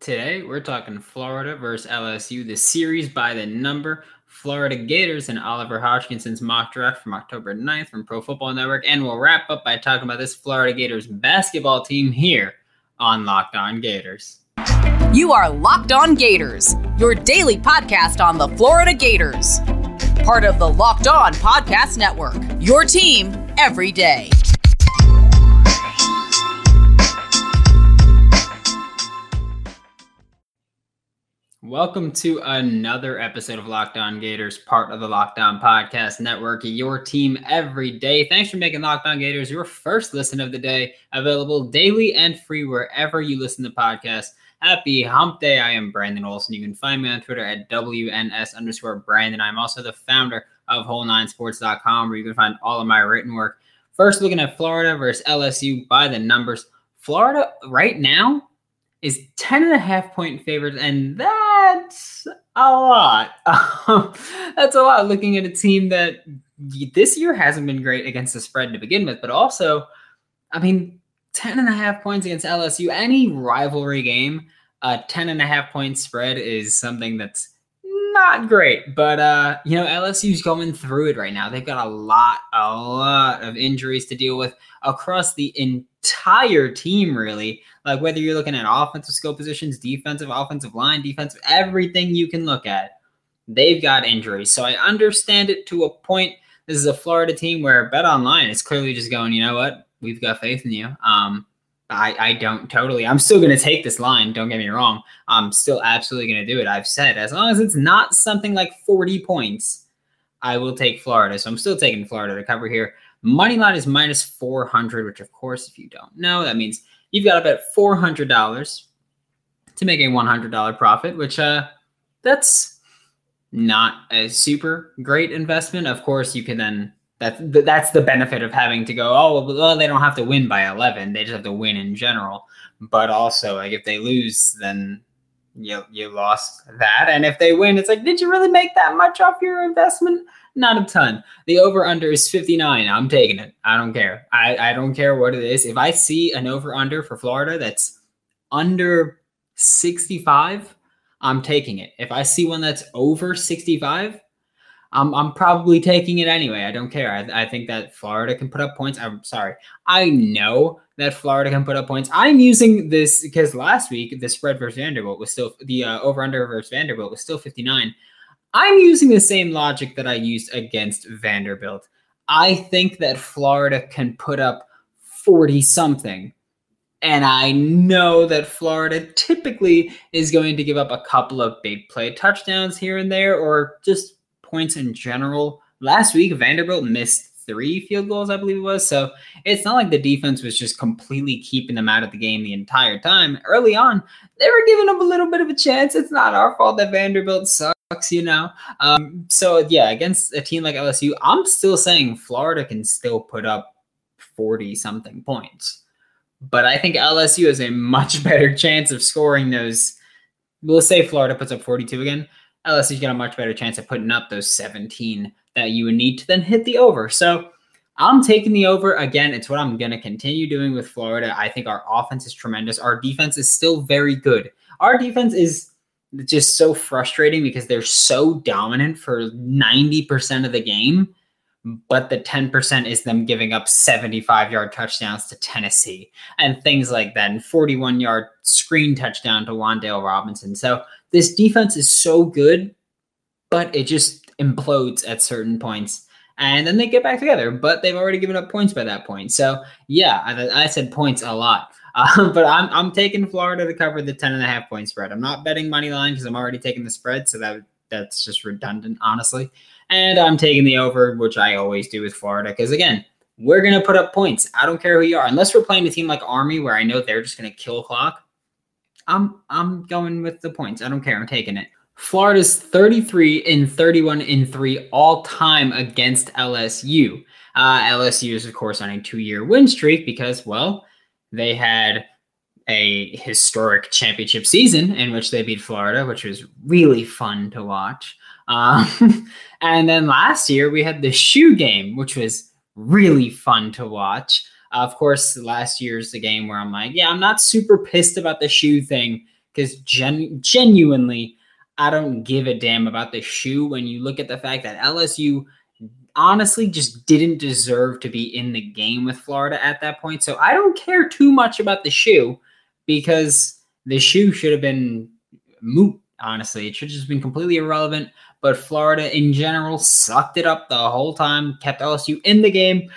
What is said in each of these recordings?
Today, we're talking Florida versus LSU, the series by the number. Florida Gators and Oliver Hodgkinson's mock draft from October 9th from Pro Football Network. And we'll wrap up by talking about this Florida Gators basketball team here on Locked On Gators. You are Locked On Gators, your daily podcast on the Florida Gators. Part of the Locked On Podcast Network, your team every day. Welcome to another episode of Locked On Gators, part of the Locked On Podcast Network, your team every day. Thanks for making Locked On Gators your first listen of the day, available daily and free wherever you listen to podcasts. Happy hump day. I am Brandon Olson. You can find me on Twitter at WNS underscore Brandon. I'm also the founder of Whole9Sports.com, where you can find all of my written work. First, looking at Florida versus LSU by the numbers. Florida right now is 10 and a half point favorites, and that's a lot. that's a lot looking at a team that this year hasn't been great against the spread to begin with, but also, I mean, 10 and a half points against LSU, any rivalry game, a 10 and a half point spread is something that's not great, but uh, you know, LSU's going through it right now. They've got a lot, a lot of injuries to deal with across the entire team, really. Like whether you're looking at offensive skill positions, defensive, offensive line, defensive, everything you can look at, they've got injuries. So I understand it to a point. This is a Florida team where Bet Online is clearly just going, you know what? We've got faith in you. Um, I, I don't totally. I'm still going to take this line. Don't get me wrong. I'm still absolutely going to do it. I've said as long as it's not something like 40 points, I will take Florida. So I'm still taking Florida to cover here. Money line is minus 400, which of course, if you don't know, that means you've got to bet $400 to make a $100 profit, which uh, that's not a super great investment. Of course, you can then that's that's the benefit of having to go. Oh well, they don't have to win by eleven; they just have to win in general. But also, like if they lose, then you you lost that, and if they win, it's like, did you really make that much off your investment? Not a ton. The over under is 59. I'm taking it. I don't care. I, I don't care what it is. If I see an over under for Florida that's under 65, I'm taking it. If I see one that's over 65, I'm, I'm probably taking it anyway. I don't care. I, I think that Florida can put up points. I'm sorry. I know that Florida can put up points. I'm using this because last week the spread versus Vanderbilt was still the uh, over under versus Vanderbilt was still 59. I'm using the same logic that I used against Vanderbilt. I think that Florida can put up 40 something. And I know that Florida typically is going to give up a couple of big play touchdowns here and there or just points in general. Last week, Vanderbilt missed three field goals, I believe it was. So it's not like the defense was just completely keeping them out of the game the entire time. Early on, they were giving them a little bit of a chance. It's not our fault that Vanderbilt sucks, you know? Um, so yeah, against a team like LSU, I'm still saying Florida can still put up 40 something points. But I think LSU has a much better chance of scoring those. We'll say Florida puts up 42 again. LSU's got a much better chance of putting up those 17 that you would need to then hit the over. So I'm taking the over again. It's what I'm going to continue doing with Florida. I think our offense is tremendous. Our defense is still very good. Our defense is just so frustrating because they're so dominant for 90% of the game, but the 10% is them giving up 75 yard touchdowns to Tennessee and things like that, and 41 yard screen touchdown to Wan'Dale Robinson. So this defense is so good, but it just implodes at certain points. And then they get back together, but they've already given up points by that point. So yeah, I, I said points a lot. Uh, but I'm I'm taking Florida to cover the 10 and a half point spread. I'm not betting money line because I'm already taking the spread, so that that's just redundant, honestly. And I'm taking the over, which I always do with Florida, because again, we're gonna put up points. I don't care who you are, unless we're playing a team like Army, where I know they're just gonna kill clock. I'm I'm going with the points. I don't care. I'm taking it. Florida's 33 in 31 in 3 all time against LSU. Uh, LSU is, of course, on a two year win streak because, well, they had a historic championship season in which they beat Florida, which was really fun to watch. Um, and then last year we had the shoe game, which was really fun to watch. Uh, of course, last year's the game where I'm like, yeah, I'm not super pissed about the shoe thing because gen- genuinely, I don't give a damn about the shoe when you look at the fact that LSU honestly just didn't deserve to be in the game with Florida at that point. So I don't care too much about the shoe because the shoe should have been moot, honestly. It should have just been completely irrelevant. But Florida in general sucked it up the whole time, kept LSU in the game,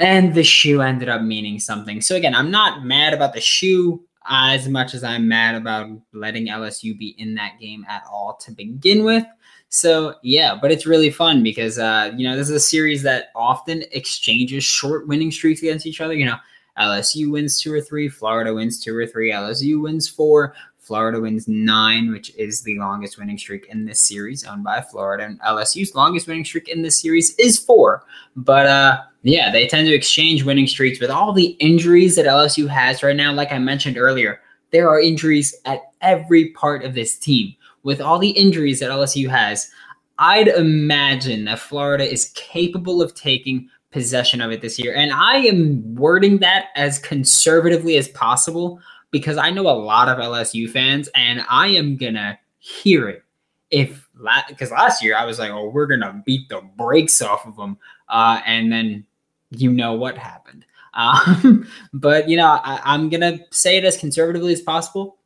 and the shoe ended up meaning something. So again, I'm not mad about the shoe as much as I'm mad about letting LSU be in that game at all to begin with. So yeah, but it's really fun because uh, you know this is a series that often exchanges short winning streaks against each other. You know, LSU wins two or three, Florida wins two or three, LSU wins four, Florida wins nine, which is the longest winning streak in this series, owned by Florida. And LSU's longest winning streak in this series is four. But uh, yeah, they tend to exchange winning streaks with all the injuries that LSU has right now. Like I mentioned earlier, there are injuries at every part of this team with all the injuries that LSU has, I'd imagine that Florida is capable of taking possession of it this year. And I am wording that as conservatively as possible because I know a lot of LSU fans and I am going to hear it. If because last year I was like, oh, we're going to beat the brakes off of them. Uh, and then you know what happened. Um, but, you know, I, I'm going to say it as conservatively as possible.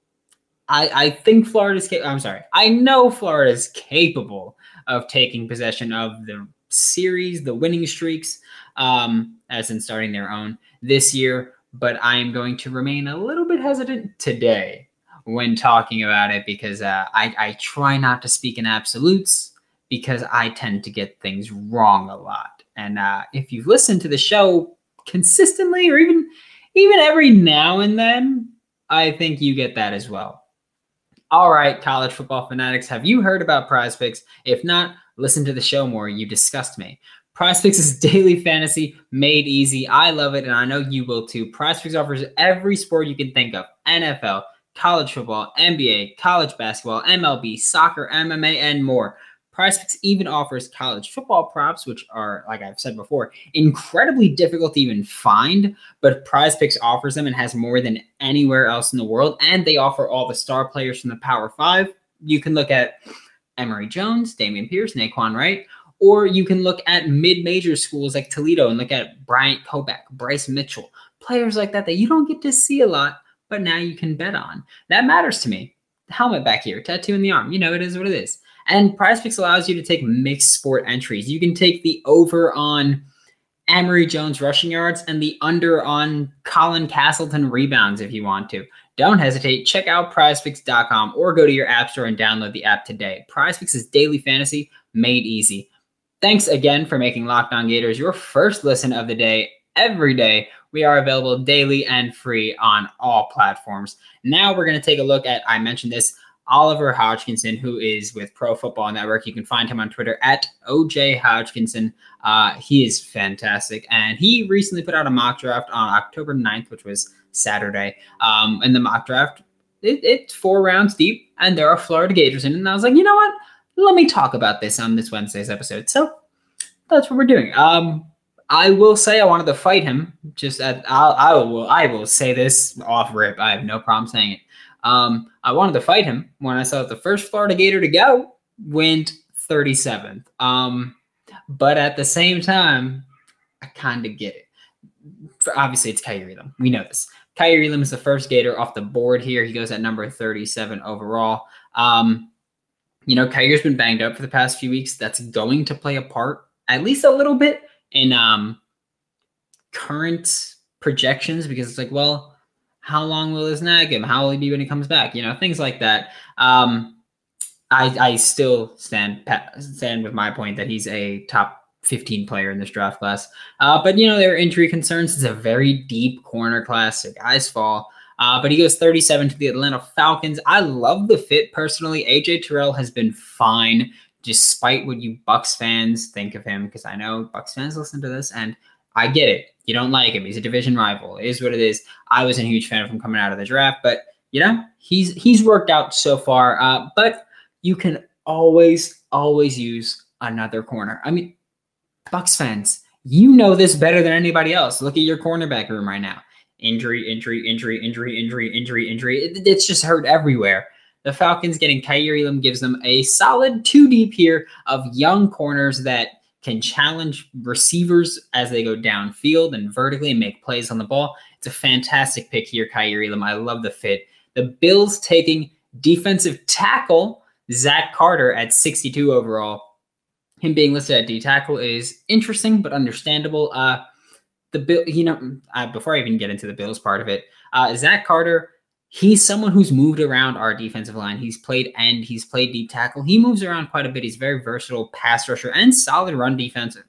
I, I think Florida's capable. I'm sorry. I know Florida is capable of taking possession of the series, the winning streaks, um, as in starting their own this year. But I am going to remain a little bit hesitant today when talking about it because uh, I, I try not to speak in absolutes because I tend to get things wrong a lot. And uh, if you've listened to the show consistently or even even every now and then, I think you get that as well. All right, college football fanatics, have you heard about Prize Picks? If not, listen to the show more. You disgust me. Prize Picks is daily fantasy made easy. I love it, and I know you will too. Prize Picks offers every sport you can think of NFL, college football, NBA, college basketball, MLB, soccer, MMA, and more. PrizePicks even offers college football props, which are, like I've said before, incredibly difficult to even find. But PrizePicks offers them and has more than anywhere else in the world. And they offer all the star players from the Power Five. You can look at Emory Jones, Dameon Pierce, Nay'Quan Wright, or you can look at mid-major schools like Toledo and look at Bryant Koback, Bryce Mitchell, players like that that you don't get to see a lot, but now you can bet on. That matters to me. Helmet back here, tattoo in the arm. You know, it is what it is. And PrizePicks allows you to take mixed sport entries. You can take the over on Emory Jones rushing yards and the under on Colin Castleton rebounds if you want to. Don't hesitate. Check out prizepicks.com or go to your app store and download the app today. PrizePicks is daily fantasy made easy. Thanks again for making Locked On Gators your first listen of the day every day. We are available daily and free on all platforms. Now we're going to take a look at, I mentioned this, Oliver Hodgkinson, who is with Pro Football Network. You can find him on Twitter at OJ Hodgkinson. Uh, he is fantastic. And he recently put out a mock draft on October 9th, which was Saturday. Um, and the mock draft, it, it's four rounds deep, and there are Florida Gators in it. And I was like, you know what? Let me talk about this on this Wednesday's episode. So that's what we're doing. Um, I will say I wanted to fight him. Just at, I'll, I will I will say this off rip. I have no problem saying it. Um, I wanted to fight him when I saw that the first Florida Gator to go went 37th. Um, but at the same time, I kind of get it. For, obviously, it's Kaiir Elam. We know this. Kaiir Elam is the first Gator off the board here. He goes at number 37 overall. Um, you know, Kaiir's been banged up for the past few weeks. That's going to play a part, at least a little bit, in um, current projections because it's like, well, how long will this nag him? How will he be when he comes back? You know, things like that. Um, I, I still stand stand with my point that he's a top 15 player in this draft class. Uh, but you know, there are injury concerns. It's a very deep corner class. So guys fall. Uh, but he goes 37 to the Atlanta Falcons. I love the fit personally. AJ Terrell has been fine, despite what you Bucks fans think of him, because I know Bucks fans listen to this, and I get it. You don't like him. He's a division rival. It is what it is. I wasn't a huge fan of him coming out of the draft, but you know he's he's worked out so far. Uh, but you can always always use another corner. I mean, Bucks fans, you know this better than anybody else. Look at your cornerback room right now. Injury, injury, injury, injury, injury, injury, injury. It, it's just hurt everywhere. the Falcons getting Kaiir Elam gives them a solid two deep here of young corners that can challenge receivers as they go downfield and vertically and make plays on the ball. It's a fantastic pick here, Kaiir Elam. I love the fit. The Bills taking defensive tackle Zach Carter at 62 overall. Him being listed at D tackle is interesting but understandable. Uh, the bill, you know, uh, before I even get into the Bills part of it, uh, Zach Carter he's someone who's moved around our defensive line. He's played end, he's played D tackle. He moves around quite a bit. He's very versatile pass rusher and solid run defensive,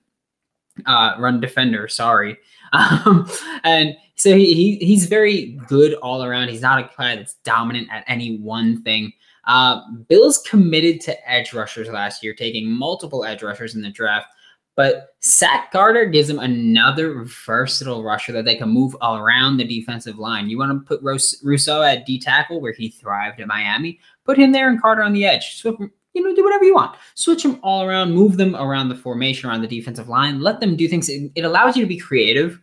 uh, run defender. Sorry, um, and so he, he he's very good all around. He's not a guy that's dominant at any one thing. Uh, Bills committed to edge rushers last year, taking multiple edge rushers in the draft. But Zach Carter gives them another versatile rusher that they can move around the defensive line. You want to put Rousseau at D tackle where he thrived at Miami, put him there and Carter on the edge. Switch, you know, do whatever you want. Switch them all around, move them around the formation, around the defensive line. Let them do things. It, it allows you to be creative.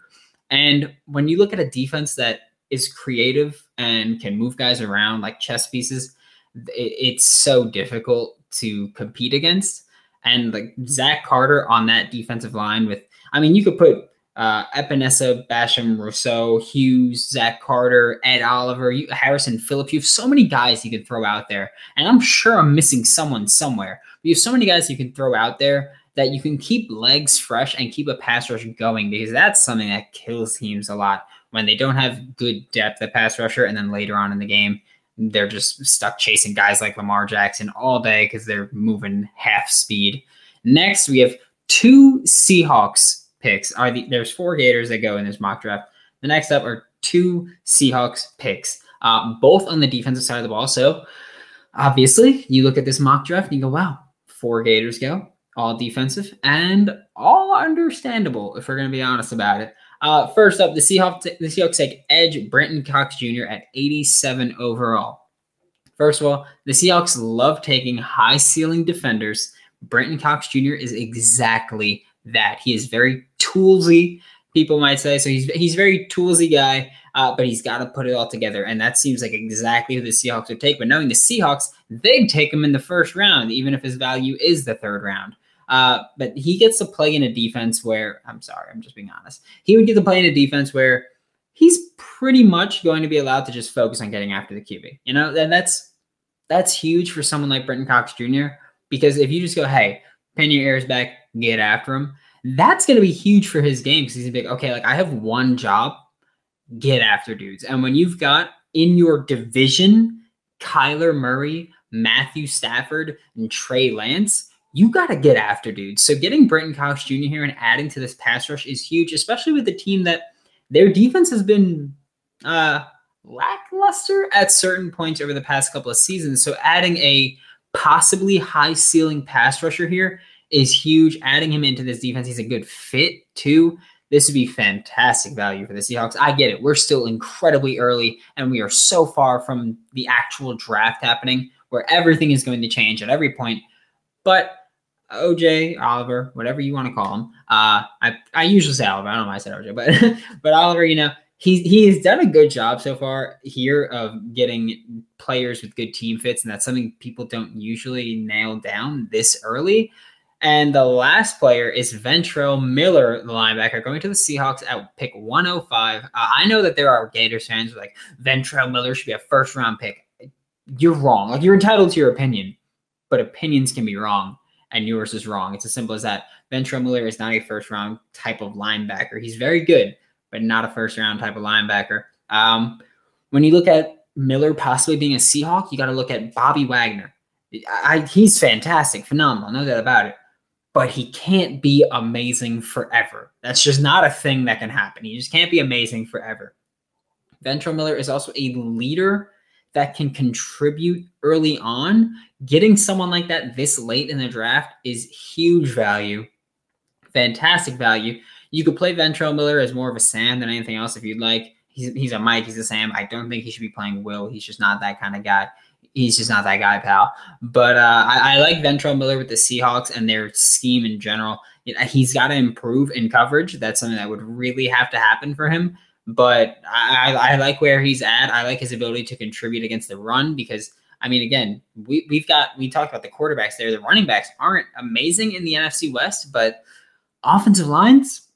And when you look at a defense that is creative and can move guys around like chess pieces, it, it's so difficult to compete against and like Zach Carter on that defensive line with, I mean, you could put uh, Epenesa, Basham, Rousseau, Hughes, Zach Carter, Ed Oliver, you, Harrison Phillips. You have so many guys you could throw out there. And I'm sure I'm missing someone somewhere. But you have so many guys you can throw out there that you can keep legs fresh and keep a pass rush going because that's something that kills teams a lot when they don't have good depth at pass rusher. And then later on in the game, they're just stuck chasing guys like Lamar Jackson all day because they're moving half speed. Next, we have two Seahawks picks. Are the, there's four Gators that go in this mock draft. The next up are two Seahawks picks, uh, both on the defensive side of the ball. So obviously, you look at this mock draft and you go, "Wow, four Gators go, all defensive and all understandable." If we're going to be honest about it. Uh, first up, the Seahawks, the Seahawks take edge Brenton Cox Jr. at 87 overall. First of all, the Seahawks love taking high ceiling defenders. Brenton Cox Jr. is exactly that. He is very toolsy, people might say. So he's he's very toolsy guy, uh, but he's got to put it all together. And that seems like exactly who the Seahawks would take. But knowing the Seahawks, they'd take him in the first round, even if his value is the third round. Uh, but he gets to play in a defense where I'm sorry, I'm just being honest. He would get to play in a defense where he's pretty much going to be allowed to just focus on getting after the QB. You know, and that's that's huge for someone like Brenton Cox Jr. Because if you just go, hey, pin your ears back, get after him, that's going to be huge for his game because he's to be like, okay, like I have one job, get after dudes. And when you've got in your division Kyler Murray, Matthew Stafford, and Trey Lance, you got to get after dudes. So getting Brenton Cox Jr. here and adding to this pass rush is huge, especially with the team that their defense has been uh, lackluster at certain points over the past couple of seasons. So adding a possibly high ceiling pass rusher here is huge. Adding him into this defense, he's a good fit too. This would be fantastic value for the Seahawks. I get it. We're still incredibly early and we are so far from the actual draft happening where everything is going to change at every point. But OJ, Oliver, whatever you want to call him. Uh, I, I usually say Oliver. I don't know why I said OJ, but but Oliver, you know, he he has done a good job so far here of getting players with good team fits, and that's something people don't usually nail down this early. And the last player is Ventrell Miller, the linebacker, going to the Seahawks at pick 105. Uh, I know that there are Gators fans like Ventrell Miller should be a first round pick. You're wrong. Like you're entitled to your opinion, but opinions can be wrong and yours is wrong. It's as simple as that. Ventrell Miller is not a first round type of linebacker. He's very good, but not a first round type of linebacker. Um, when you look at Miller possibly being a Seahawk, you got to look at Bobby Wagner. I, he's fantastic, phenomenal, no doubt about it. But he can't be amazing forever. That's just not a thing that can happen. He just can't be amazing forever. Ventrell Miller is also a leader that can contribute early on, getting someone like that this late in the draft is huge value, fantastic value. You could play Ventrell Miller as more of a Sam than anything else if you'd like. He's, he's a Mike, he's a Sam. I don't think he should be playing Will. He's just not that kind of guy. He's just not that guy, pal. But uh, I, I like Ventrell Miller with the Seahawks and their scheme in general. He's got to improve in coverage. That's something that would really have to happen for him but I, I like where he's at. I like his ability to contribute against the run because I mean, again, we, we've got, we talked about the quarterbacks there. The running backs aren't amazing in the NFC West, but offensive lines,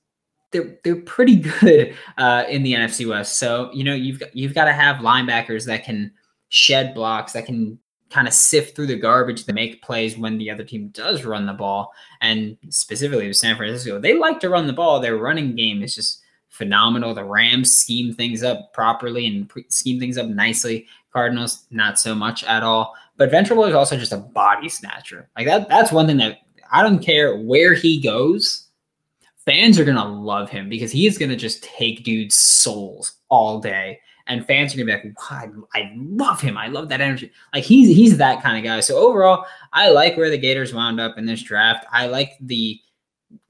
they're, they're pretty good uh, in the NFC West. So, you know, you've got, you've got to have linebackers that can shed blocks, that can kind of sift through the garbage to make plays when the other team does run the ball. And specifically with San Francisco, they like to run the ball. Their running game is just phenomenal. The Rams scheme things up properly and pre- scheme things up nicely. Cardinals, not so much at all. But Ventrable is also just a body snatcher. Like that, that's one thing that I don't care where he goes. Fans are gonna love him because he is gonna just take dudes' souls all day. And fans are gonna be like, wow, I love him. I love that energy. Like he's he's that kind of guy. So overall, I like where the Gators wound up in this draft. I like the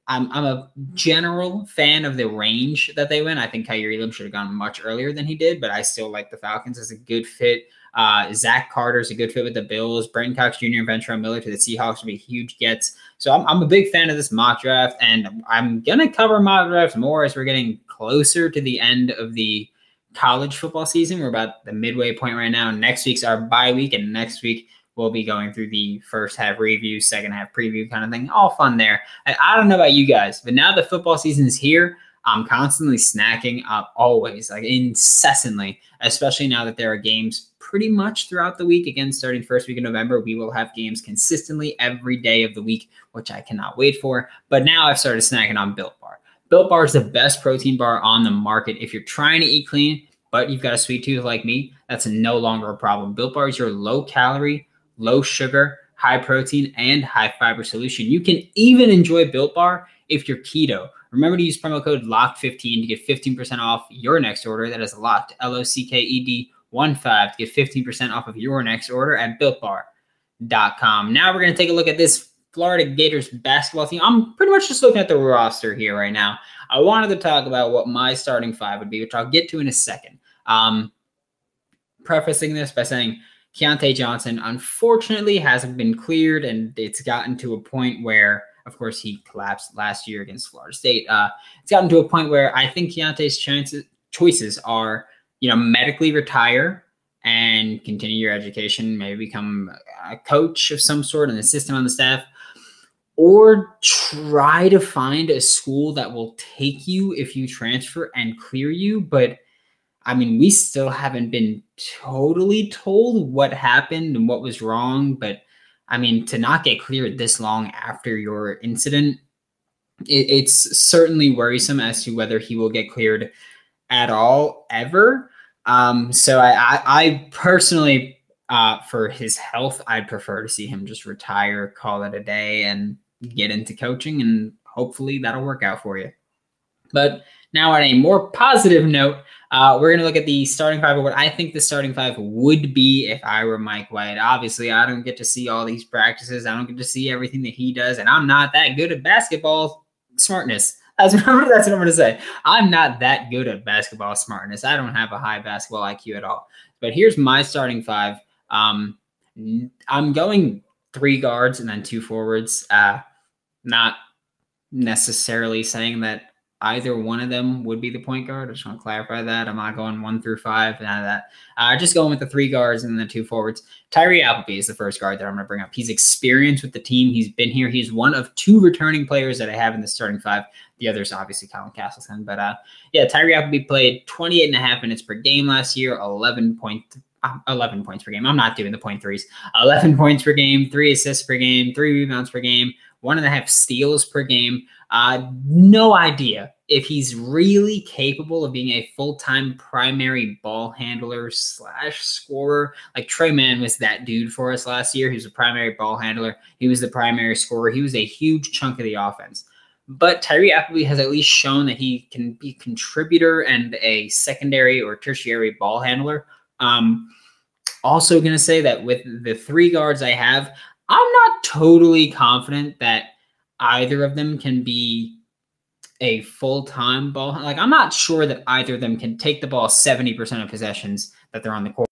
I'm I'm a general fan of the range that they went. I think Kaiir Elam should have gone much earlier than he did, but I still like the Falcons as a good fit. Uh, Zach Carter's a good fit with the Bills. Brenton Cox Jr. and Ventrell Miller to the Seahawks would be huge gets. So I'm, I'm a big fan of this mock draft, and I'm gonna cover mock drafts more as we're getting closer to the end of the college football season. We're about the midway point right now. Next week's our bye week, and next week we'll be going through the first half review, second half preview kind of thing. All fun there. I, I don't know about you guys, but now the football season is here. I'm constantly snacking up always, like incessantly, especially now that there are games pretty much throughout the week. Again, starting first week of November, we will have games consistently every day of the week, which I cannot wait for. But now I've started snacking on Built Bar. Built Bar is the best protein bar on the market. If you're trying to eat clean, but you've got a sweet tooth like me, that's no longer a problem. Built Bar is your low calorie, low sugar, high protein, and high fiber solution. You can even enjoy Built Bar if you're keto. Remember to use promo code LOCKED15 to get 15% off your next order. That is locked, L O C K E D 1 5 to get 15% off of your next order at builtbar.com. Now we're going to take a look at this Florida Gators basketball team. I'm pretty much just looking at the roster here right now. I wanted to talk about what my starting five would be, which I'll get to in a second. Um, prefacing this by saying Keyontae Johnson, unfortunately, hasn't been cleared, and it's gotten to a point where, of course, he collapsed last year against Florida State. Uh, it's gotten to a point where I think Keyontae's chances, choices are, you know, medically retire and continue your education, maybe become a coach of some sort, an assistant on the staff, or try to find a school that will take you if you transfer and clear you, but I mean, we still haven't been totally told what happened and what was wrong, but I mean, to not get cleared this long after your incident, it, it's certainly worrisome as to whether he will get cleared at all ever. Um, so I, I, I personally, uh, for his health, I'd prefer to see him just retire, call it a day, and get into coaching, and hopefully that'll work out for you. But now, on a more positive note, uh, we're going to look at the starting five, or what I think the starting five would be if I were Mike White. Obviously, I don't get to see all these practices. I don't get to see everything that he does, and I'm not that good at basketball smartness. That's what, I'm, that's what I'm going to say. I'm not that good at basketball smartness. I don't have a high basketball IQ at all. But here's my starting five. Um, I'm going three guards and then two forwards. Uh, not necessarily saying that either one of them would be the point guard. I just want to clarify that. I'm not going one through five, none of that. Uh, just going with the three guards and the two forwards. Tyree Appleby is the first guard that I'm going to bring up. He's experienced with the team. He's been here. He's one of two returning players that I have in the starting five. The other's obviously Colin Castleton. But uh, yeah, Tyree Appleby played 28 and a half minutes per game last year, 11 point. Uh, 11 points per game. I'm not doing the point threes. 11 points per game, three assists per game, three rebounds per game, one and a half steals per game. Uh, no idea if he's really capable of being a full-time primary ball handler slash scorer. Like Tre Mann was that dude for us last year. He was a primary ball handler. He was the primary scorer. He was a huge chunk of the offense. But Tyree Appleby has at least shown that he can be contributor and a secondary or tertiary ball handler. Um, also, going to say that with the three guards I have, I'm not totally confident that either of them can be a full time ball. Like, I'm not sure that either of them can take the ball 70% of possessions that they're on the court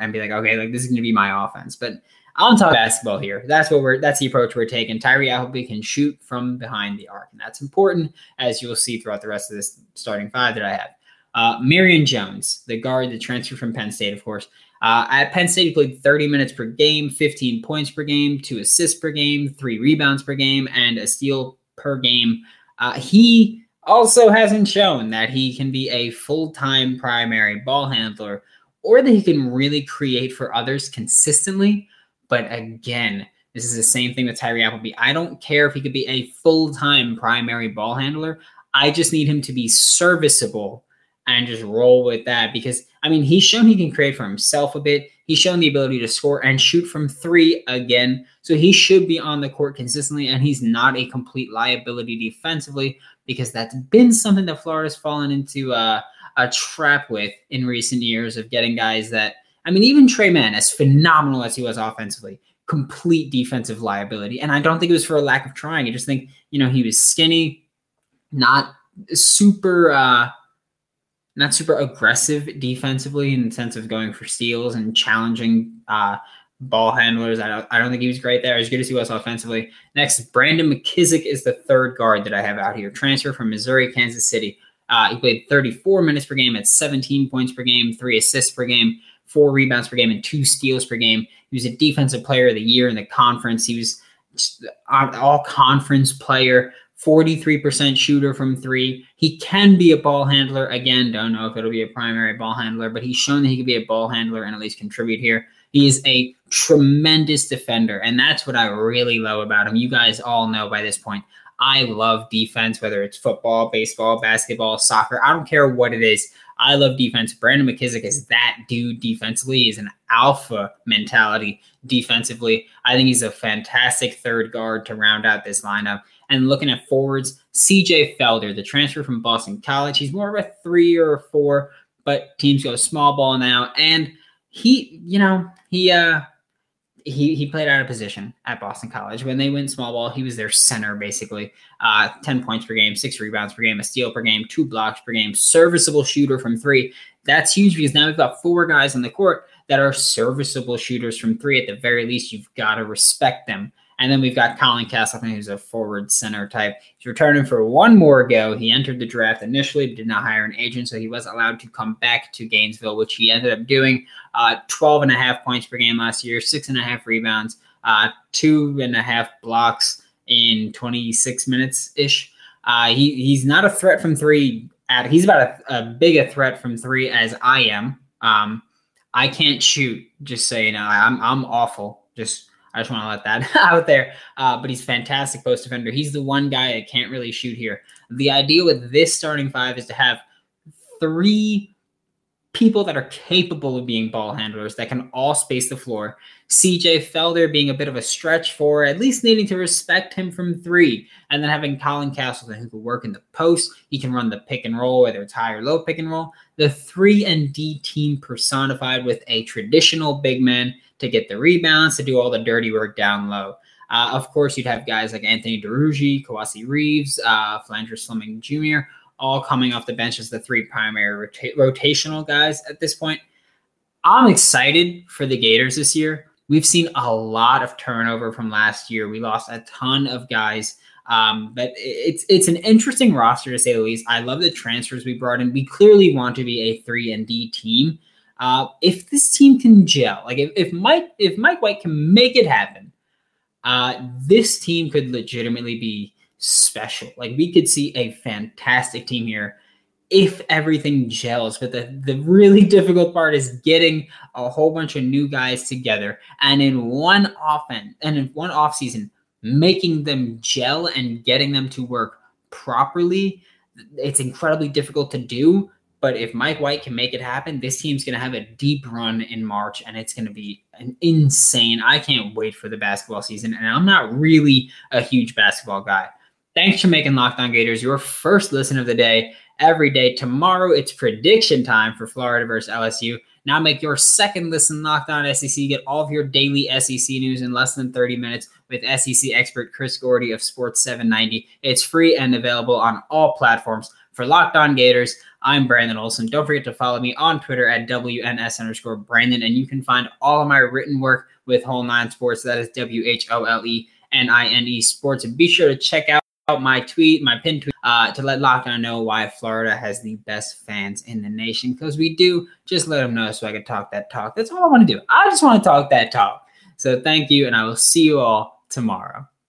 and be like, okay, like this is going to be my offense. But I'm talking basketball here. That's what we're, that's the approach we're taking. Tyree Appleby can shoot from behind the arc. And that's important, as you'll see throughout the rest of this starting five that I have. Uh, Myreon Jones, the guard that transferred from Penn State, of course. Uh, at Penn State, he played 30 minutes per game, 15 points per game, two assists per game, three rebounds per game, and a steal per game. Uh, he also hasn't shown that he can be a full time primary ball handler or that he can really create for others consistently. But again, this is the same thing with Tyree Appleby. I don't care if he could be a full time primary ball handler. I just need him to be serviceable and just roll with that because, I mean, he's shown he can create for himself a bit. He's shown the ability to score and shoot from three again. So he should be on the court consistently, and he's not a complete liability defensively because that's been something that Florida's fallen into uh, a trap with in recent years of getting guys that, I mean, even Tre Mann, as phenomenal as he was offensively, complete defensive liability. And I don't think it was for a lack of trying. I just think, you know, he was skinny, not super, uh, not super aggressive defensively in the sense of going for steals and challenging uh, ball handlers. I don't, I don't think he was great there. As good as he was offensively. Next, Brandon McKissick is the third guard that I have out here. Transfer from Missouri, Kansas City. Uh, he played 34 minutes per game at 17 points per game, three assists per game, four rebounds per game, and two steals per game. He was a defensive player of the year in the conference. He was all conference player. 43% shooter from three. He can be a ball handler. Again, don't know if it'll be a primary ball handler, but he's shown that he can be a ball handler and at least contribute here. He is a tremendous defender, and that's what I really love about him. You guys all know by this point. I love defense, whether it's football, baseball, basketball, soccer. I don't care what it is. I love defense. Brandon McKissick is that dude defensively. He's an alpha mentality defensively. I think he's a fantastic third guard to round out this lineup. And looking at forwards, CJ Felder, the transfer from Boston College, he's more of a three or a four, but teams go small ball now. And he, you know, he uh he he played out of position at Boston College. When they went small ball, he was their center basically. Uh, 10 points per game, six rebounds per game, a steal per game, two blocks per game, serviceable shooter from three. That's huge because now we've got four guys on the court that are serviceable shooters from three. At the very least, you've got to respect them. And then we've got Colin Castleton, who's a forward center type. He's returning for one more go. He entered the draft initially, but did not hire an agent, so he was allowed to come back to Gainesville, which he ended up doing. Uh, 12 and a half points per game last year, six and a half rebounds, uh, two and a half blocks in 26 minutes ish. Uh, he, he's not a threat from three. At, he's about a, a big a threat from three as I am. Um, I can't shoot, just so you know. I'm, I'm awful. Just I just want to let that out there. Uh, but he's fantastic post defender. He's the one guy that can't really shoot here. The idea with this starting five is to have three people that are capable of being ball handlers that can all space the floor. CJ Felder being a bit of a stretch for at least needing to respect him from three, and then having Colin Castleton who can work in the post. He can run the pick and roll, whether it's high or low pick and roll. The three and D team personified with a traditional big man to get the rebounds, to do all the dirty work down low. Uh, of course, you'd have guys like Anthony Duruji, Kowacie Reeves, uh, Phlandrous Fleming Jr., all coming off the bench as the three primary rota- rotational guys at this point. I'm excited for the Gators this year. We've seen a lot of turnover from last year. We lost a ton of guys. Um, but it's it's an interesting roster to say the least. I love the transfers we brought in. We clearly want to be a three and D team. Uh, if this team can gel, like if, if Mike if Mike White can make it happen, uh, this team could legitimately be special. Like we could see a fantastic team here if everything gels. But the, the really difficult part is getting a whole bunch of new guys together and in one offense and in one off season, making them gel and getting them to work properly. It's incredibly difficult to do. But if Mike White can make it happen, this team's going to have a deep run in March and it's going to be an insane. I can't wait for the basketball season. And I'm not really a huge basketball guy. Thanks for making Locked On Gators your first listen of the day every day. Tomorrow, it's prediction time for Florida versus LSU. Now make your second listen Locked On SEC. Get all of your daily SEC news in less than 30 minutes with SEC expert Chris Gordy of Sports 790. It's free and available on all platforms. For Locked On Gators, I'm Brandon Olson. Don't forget to follow me on Twitter at WNS underscore Brandon, and you can find all of my written work with Whole Nine Sports. That is W H O L E N I N E Sports. And be sure to check out my tweet, my pin tweet, uh, to let Locked On know why Florida has the best fans in the nation. Because we do. Just let them know so I can talk that talk. That's all I want to do. I just want to talk that talk. So thank you, and I will see you all tomorrow.